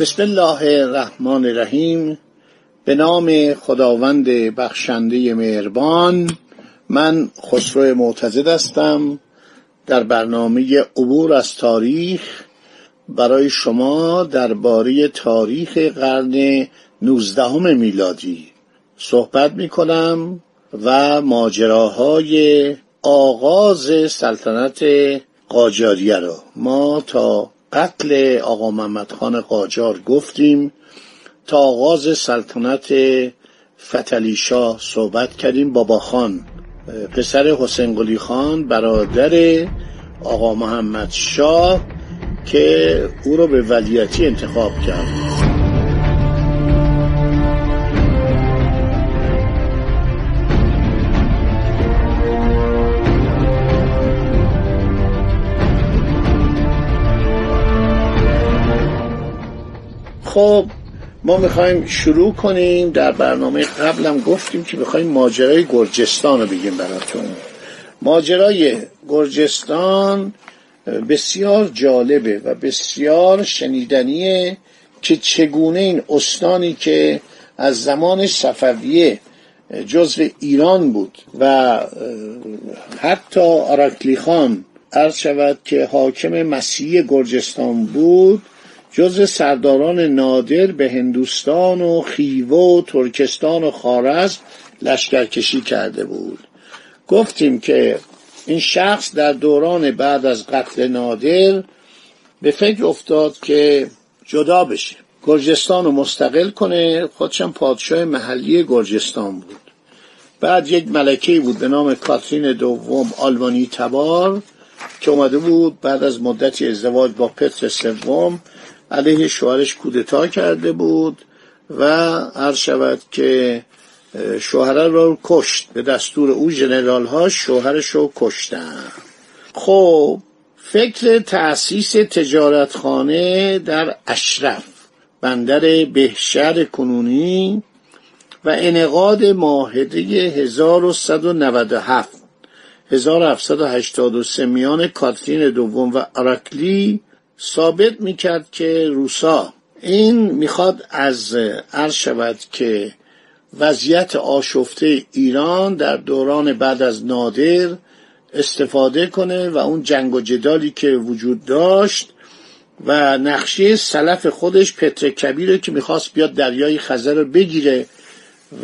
بسم الله الرحمن الرحیم. به نام خداوند بخشنده مهربان من خسرو معتزد هستم. در برنامه عبور از تاریخ برای شما درباره تاریخ قرن نوزدهم میلادی صحبت می کنم و ماجراهای آغاز سلطنت قاجاریه را ما تا قتل آقا محمد خان قاجار گفتیم. تا آغاز سلطنت فتلی شاه صحبت کردیم. بابا خان پسر حسین قلی خان برادر آقا محمد شاه که او را به ولیتی انتخاب کرد. خب ما می‌خوایم شروع کنیم. در برنامه قبلم گفتیم که می‌خوایم ماجرای گرجستان رو بگیم براتون. ماجرای گرجستان بسیار جالبه و بسیار شنیدنیه که چگونه این استانی که از زمان صفویه جزو ایران بود و حتی آرکلی خان عرض شود که حاکم مسیحی گرجستان بود جز سرداران نادر به هندوستان و خیوه و ترکستان و خارز لشکرکشی کرده بود. گفتیم که این شخص در دوران بعد از قتل نادر به فکر افتاد که جدا بشه. گرجستان رو مستقل کنه خودشم پادشاه محلی گرجستان بود. بعد یک ملکه بود به نام کاترین دوم آلمانی تبار که اومده بود بعد از مدتی ازدواج با پتر سوم علیه شوهرش کودتا کرده بود و عرض شود که شوهر را کشت. به دستور او جنرال ها شوهرش رو کشتن. خب فکر تأسیس تجارتخانه در اشرف بندر بهشهر کنونی و انقاد معاهده 1197 1783 میان کاترین دوم و اراکلی ثابت می‌کرد که روسا این می‌خواد از عرض شود که وضعیت آشفته ایران در دوران بعد از نادر استفاده کنه و اون جنگ و جدالی که وجود داشت و نقشه سلف خودش پتر کبیره که می‌خواست بیاد دریای خزر رو بگیره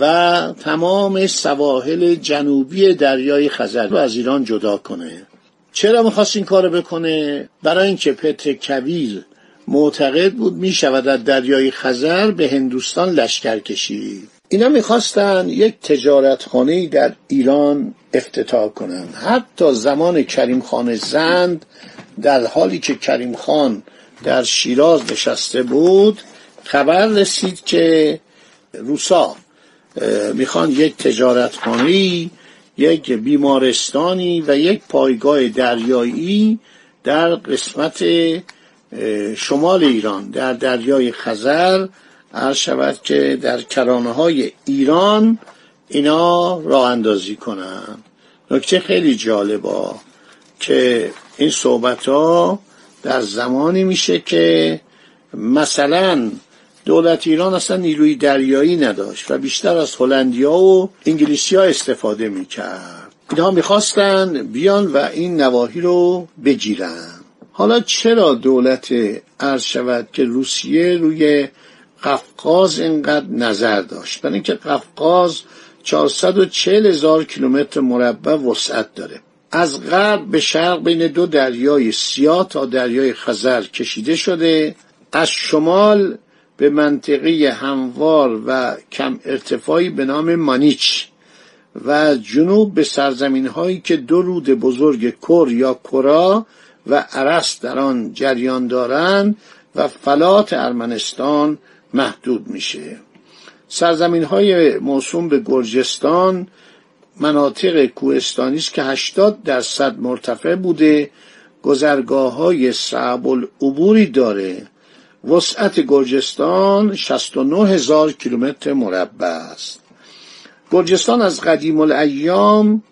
و تمام سواحل جنوبی دریای خزر رو از ایران جدا کنه. چرا می‌خواست این کارو بکنه؟ برای اینکه پتر کویل معتقد بود می‌شود در دریای خزر به هندوستان لشکر کشید. اینا می‌خواستن یک تجارتخانه در ایران افتتاح کنند حتی زمان کریم خان زند در حالی که کریم خان در شیراز نشسته بود خبر رسید که روسا می‌خوان یک تجارتخانه یک بیمارستانی و یک پایگاه دریایی در قسمت شمال ایران. در دریای خزر عرض شود که در کرانه های ایران اینا راه اندازی کنن نکته خیلی جالبا که این صحبت ها در زمانی میشه که مثلا دولت ایران اصلا نیروی دریایی نداشت و بیشتر از هلندیا و انگلیسی ها استفاده می‌کرد. اینها می‌خواستن بیان و این نواحی رو بگیرن. حالا چرا دولت عرض شود که روسیه روی قفقاز اینقدر نظر داشت؟ برای اینکه قفقاز 440 هزار کیلومتر مربع وسعت داره. از غرب به شرق بین دو دریای سیاه تا دریای خزر کشیده شده. از شمال به منطقه هموار و کم ارتفاعی به نام مانیچ و جنوب به سرزمین هایی که دو رود بزرگ کر یا کرا و عرس در آن جریان دارند و فلات ارمنستان محدود میشه. سرزمین های موسوم به گرجستان مناطق کوهستانی است که 80 درصد مرتفع بوده. گذرگاه های صعب العبوری داره. وسعت گرجستان 69 هزار کیلومتر مربع است. گرجستان از قدیم الایام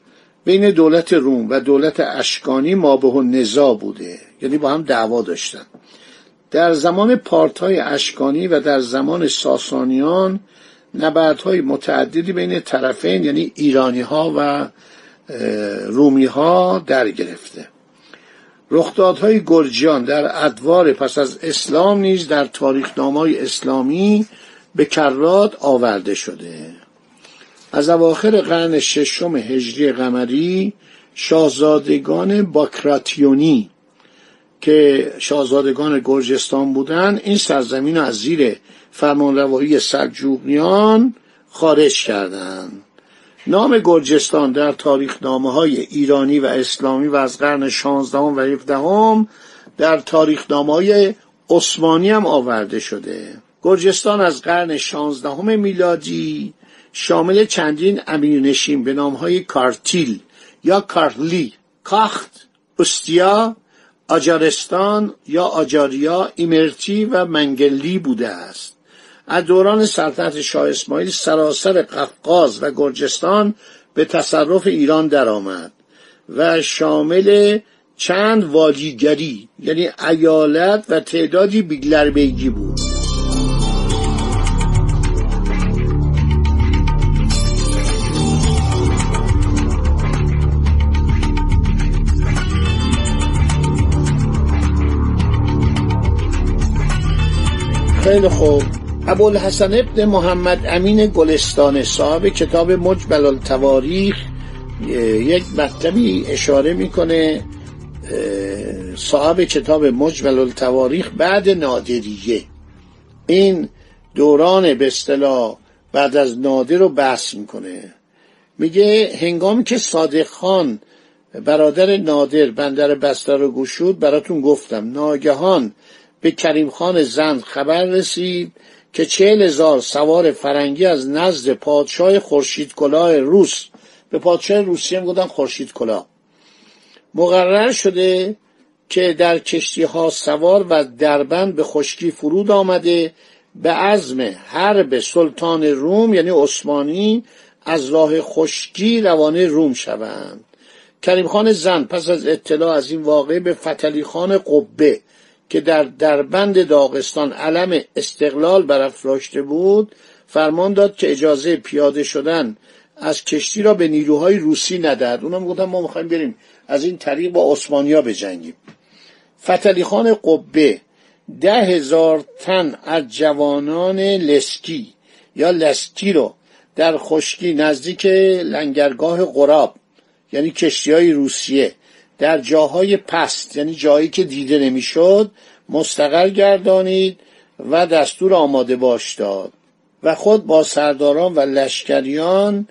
بین دولت روم و دولت اشکانی ما به نزا بوده یعنی با هم دعوا داشتن. در زمان پارتای اشکانی و در زمان ساسانیان نبردهای متعددی بین طرفین یعنی ایرانی ها و رومی ها در گرفته. رخدادهای گرجیان در ادوار پس از اسلام نیز در تاریخنامه اسلامی به کرات آورده شده. از اواخر قرن ششم هجری قمری شاهزادگان باکراتیونی که شاهزادگان گرجستان بودند این سرزمین از زیر فرمانروایی سلجوقیان خارج کردند. نام گرجستان در تاریخ نامه های ایرانی و اسلامی و از قرن 16 و 17 در تاریخ نامه های عثمانی هم آورده شده. گرجستان از قرن 16 میلادی شامل چندین امیرنشین به نام های کارتیل یا کارلی کاخت استیا آجارستان یا آجاریا ایمرتی و منگلی بوده است. از دوران سلطنت شاه اسماعیل سراسر قفقاز و گرجستان به تصرف ایران درآمد و شامل چند والیگری یعنی ایالت و تعدادی بیگلربیگی بود. خیلی خوب. ابوالحسن ابن محمد امین گلستان صاحب کتاب مجمل التواریخ یک مطلبی اشاره می‌کنه صاحب کتاب مجمل التواریخ بعد نادریه. این دوران به اصطلاح بعد از نادر رو بحث می‌کنه. میگه هنگامی که صادق خان برادر نادر بندر بستر رو گشود براتون گفتم ناگهان به کریم خان زند خبر رسید که چهل هزار سوار فرنگی از نزد پادشاه خورشید کلاه روس به پادشاه روسیه هم گفتن خورشید کلاه. مقرر شده که در کشتی ها سوار و دربند به خشکی فرود آمده به عزم حرب سلطان روم یعنی عثمانی از راه خشکی روانه روم شوند. کریم خان زن پس از اطلاع از این واقعه به فتلی خان قبه که در دربند داغستان علم استقلال برافراشته بود فرمان داد که اجازه پیاده شدن از کشتی را به نیروهای روسی ندهد. اونا گفتن ما می‌خوایم بریم از این طریق با عثمانیا بجنگیم. فتلی خان قبه ده هزار تن از جوانان لسکی یا لسکی رو در خشکی نزدیک لنگرگاه قراب یعنی کشتی های روسیه در جاهای پست یعنی جایی که دیده نمی‌شد مستقر گردانید و دستور آماده باش داد. و خود با سرداران و لشکریان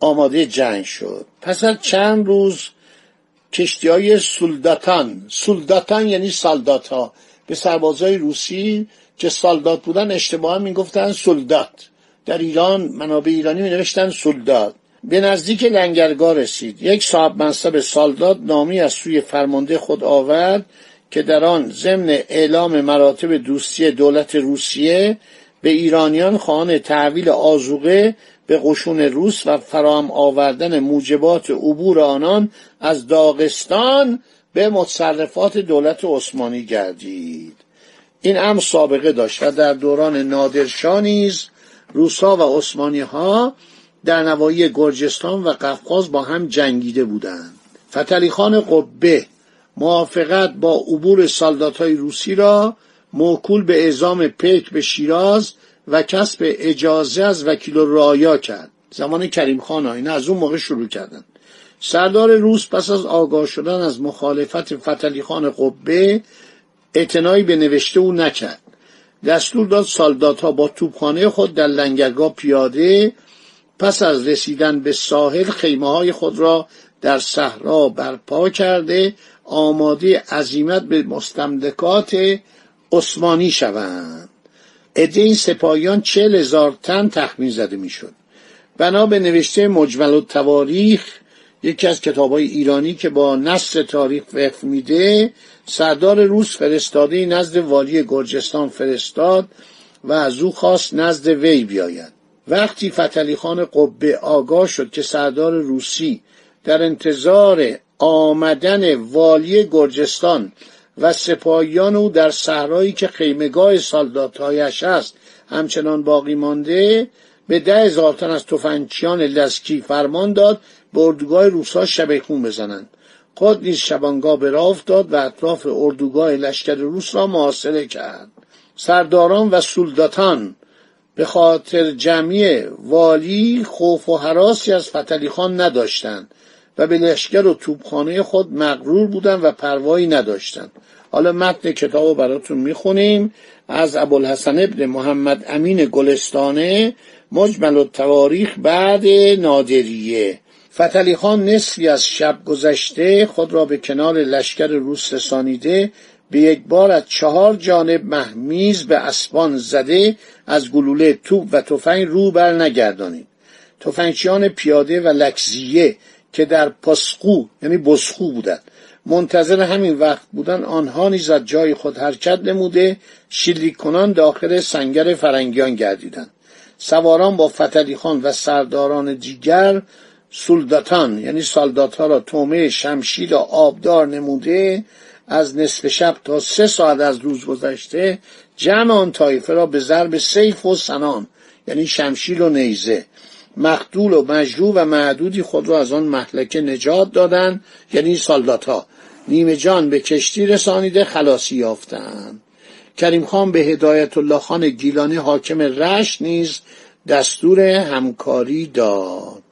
آماده جنگ شد. پس از چند روز کشتی های سلداتان یعنی سالدات ها به سربازای روسی که سالدات بودن اشتباه می‌گفتن سلدات در ایران منابع ایرانی می نوشتن سلدات به نزدیک لنگرگاه رسید. یک صاحب منصب سالداد نامی از سوی فرمانده خود آورد که در آن ضمن اعلام مراتب دوستی دولت روسیه به ایرانیان خانه تحویل آزوقه به قشون روس و فراهم آوردن موجبات عبور آنان از داغستان به متصرفات دولت عثمانی گردید. این امر سابقه داشت و در دوران نادرشاه نیز روسا و عثمانی ها در نوایی گرجستان و قفقاز با هم جنگیده بودند. فتلی خان قبه موافقت با عبور سالدات های روسی را موکول به اعزام پیک به شیراز و کسب اجازه از وکیل رایا کرد. زمان کریم خان این از اون موقع شروع کردن سردار روس پس از آگاه شدن از مخالفت فتلی خان قبه اعتنایی به نوشته او نکرد. دستور داد سالدات ها با توپخانه خود در لنگرگاه پیاده پس از رسیدن به ساحل خیمه های خود را در صحرا برپا کرده آماده عزیمت به مستملکات عثمانی شوند. عده این سپاهیان چهل هزار تن تخمین زده می‌شد. بنا به نوشته مجمل تواریخ یکی از کتاب های ایرانی که با نصر تاریخ وقف میده سردار روس فرستاده نزد والی گرجستان فرستاد و از او خواست نزد وی بیاید. وقتی فتلی خان قبه آگاه شد که سردار روسی در انتظار آمدن والی گرجستان و سپاهیان او در صحرایی که خیمگاه سالداتهایش است همچنان باقی مانده به ده هزار تن از تفنگچیان لسکی فرمان داد به اردوگاه روسا شبیخون بزنند. خود نیز شبانگاه به راه افتاد و اطراف اردوگاه لشکر روس را محاصره کرد. سرداران و سولداتان به خاطر جمعی والی خوف و حراسی از فتلی خان نداشتند و به لشکر و توبخانه خود مغرور بودند و پروایی نداشتند. حالا متن کتاب رو براتون می‌خونیم. از ابوالحسن ابن محمد امین گلستانه مجمل و تواریخ بعد نادریه. فتلی خان نصفی از شب گذشته خود را به کنار لشکر روس رسانیده به یک بار از چهار جانب محمیز به اسبان زده از گلوله توپ و تفنگ رو بر نگردانید. تفنگچیان پیاده و لکزیه که در پاسخو یعنی بسخو بودند. منتظر همین وقت بودن آنها نیز از جای خود حرکت نموده شلیک کنان داخل سنگر فرنگیان گردیدند. سواران با فتلی خان و سرداران دیگر سولداتان یعنی سالدات ها را تومه شمشیر و آبدار نموده از نصف شب تا سه ساعت از روز گذشته جمع آن طایفه را به ضرب سیف و سنان یعنی شمشیر و نیزه مقتول و مجروع و معدودی خود را از آن محلکه نجات دادند یعنی سالدات ها نیمه جان به کشتی رسانیده خلاصی یافتند. کریم خان به هدایت الله خان گیلانی حاکم رشت نیز دستور همکاری داد.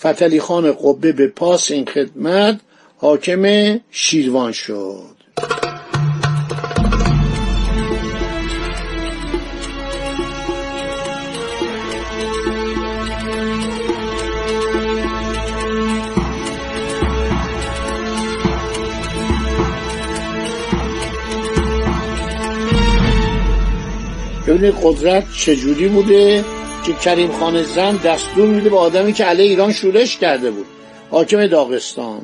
فتلی خان قبه به پاس این خدمت حاکم شیروان شد. ببینید قدرت چجوری بوده که کریم خان زن دستور میده به آدمی که علیه ایران شورش کرده بود. حاکم داغستان.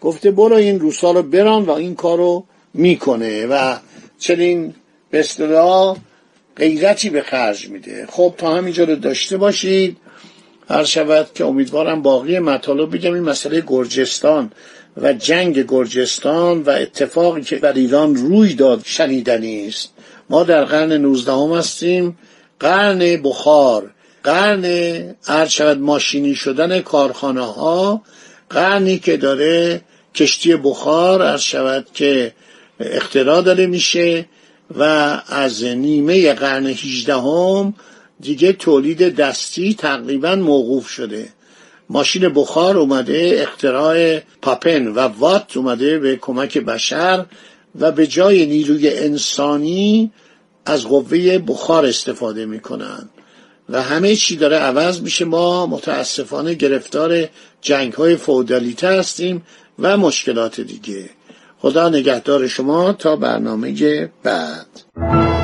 گفته برو این روسا رو بران و این کارو می‌کنه و چنین به اصطلاح غیرتی به خرج میده. خب تا همینجا رو داشته باشید. هر شود که امیدوارم باقی مطالب بگم. این مسئله گرجستان. و جنگ گرجستان و اتفاقی که بر ایران روی داد شنیدنی است. ما در قرن 19 هم هستیم. قرن بخار قرن عرض شود ماشینی شدن کارخانه ها قرنی که داره کشتی بخار عرض شود که اختراع داره میشه و از نیمه قرن 18 هم دیگه تولید دستی تقریبا موقوف شده. ماشین بخار اومده اختراع پاپن و وات اومده به کمک بشر و به جای نیروی انسانی از قوه بخار استفاده می‌کنن. و همه چی داره عوض میشه. ما متاسفانه گرفتار جنگ های فودالیته هستیم و مشکلات دیگه. خدا نگهدار شما تا برنامه بعد.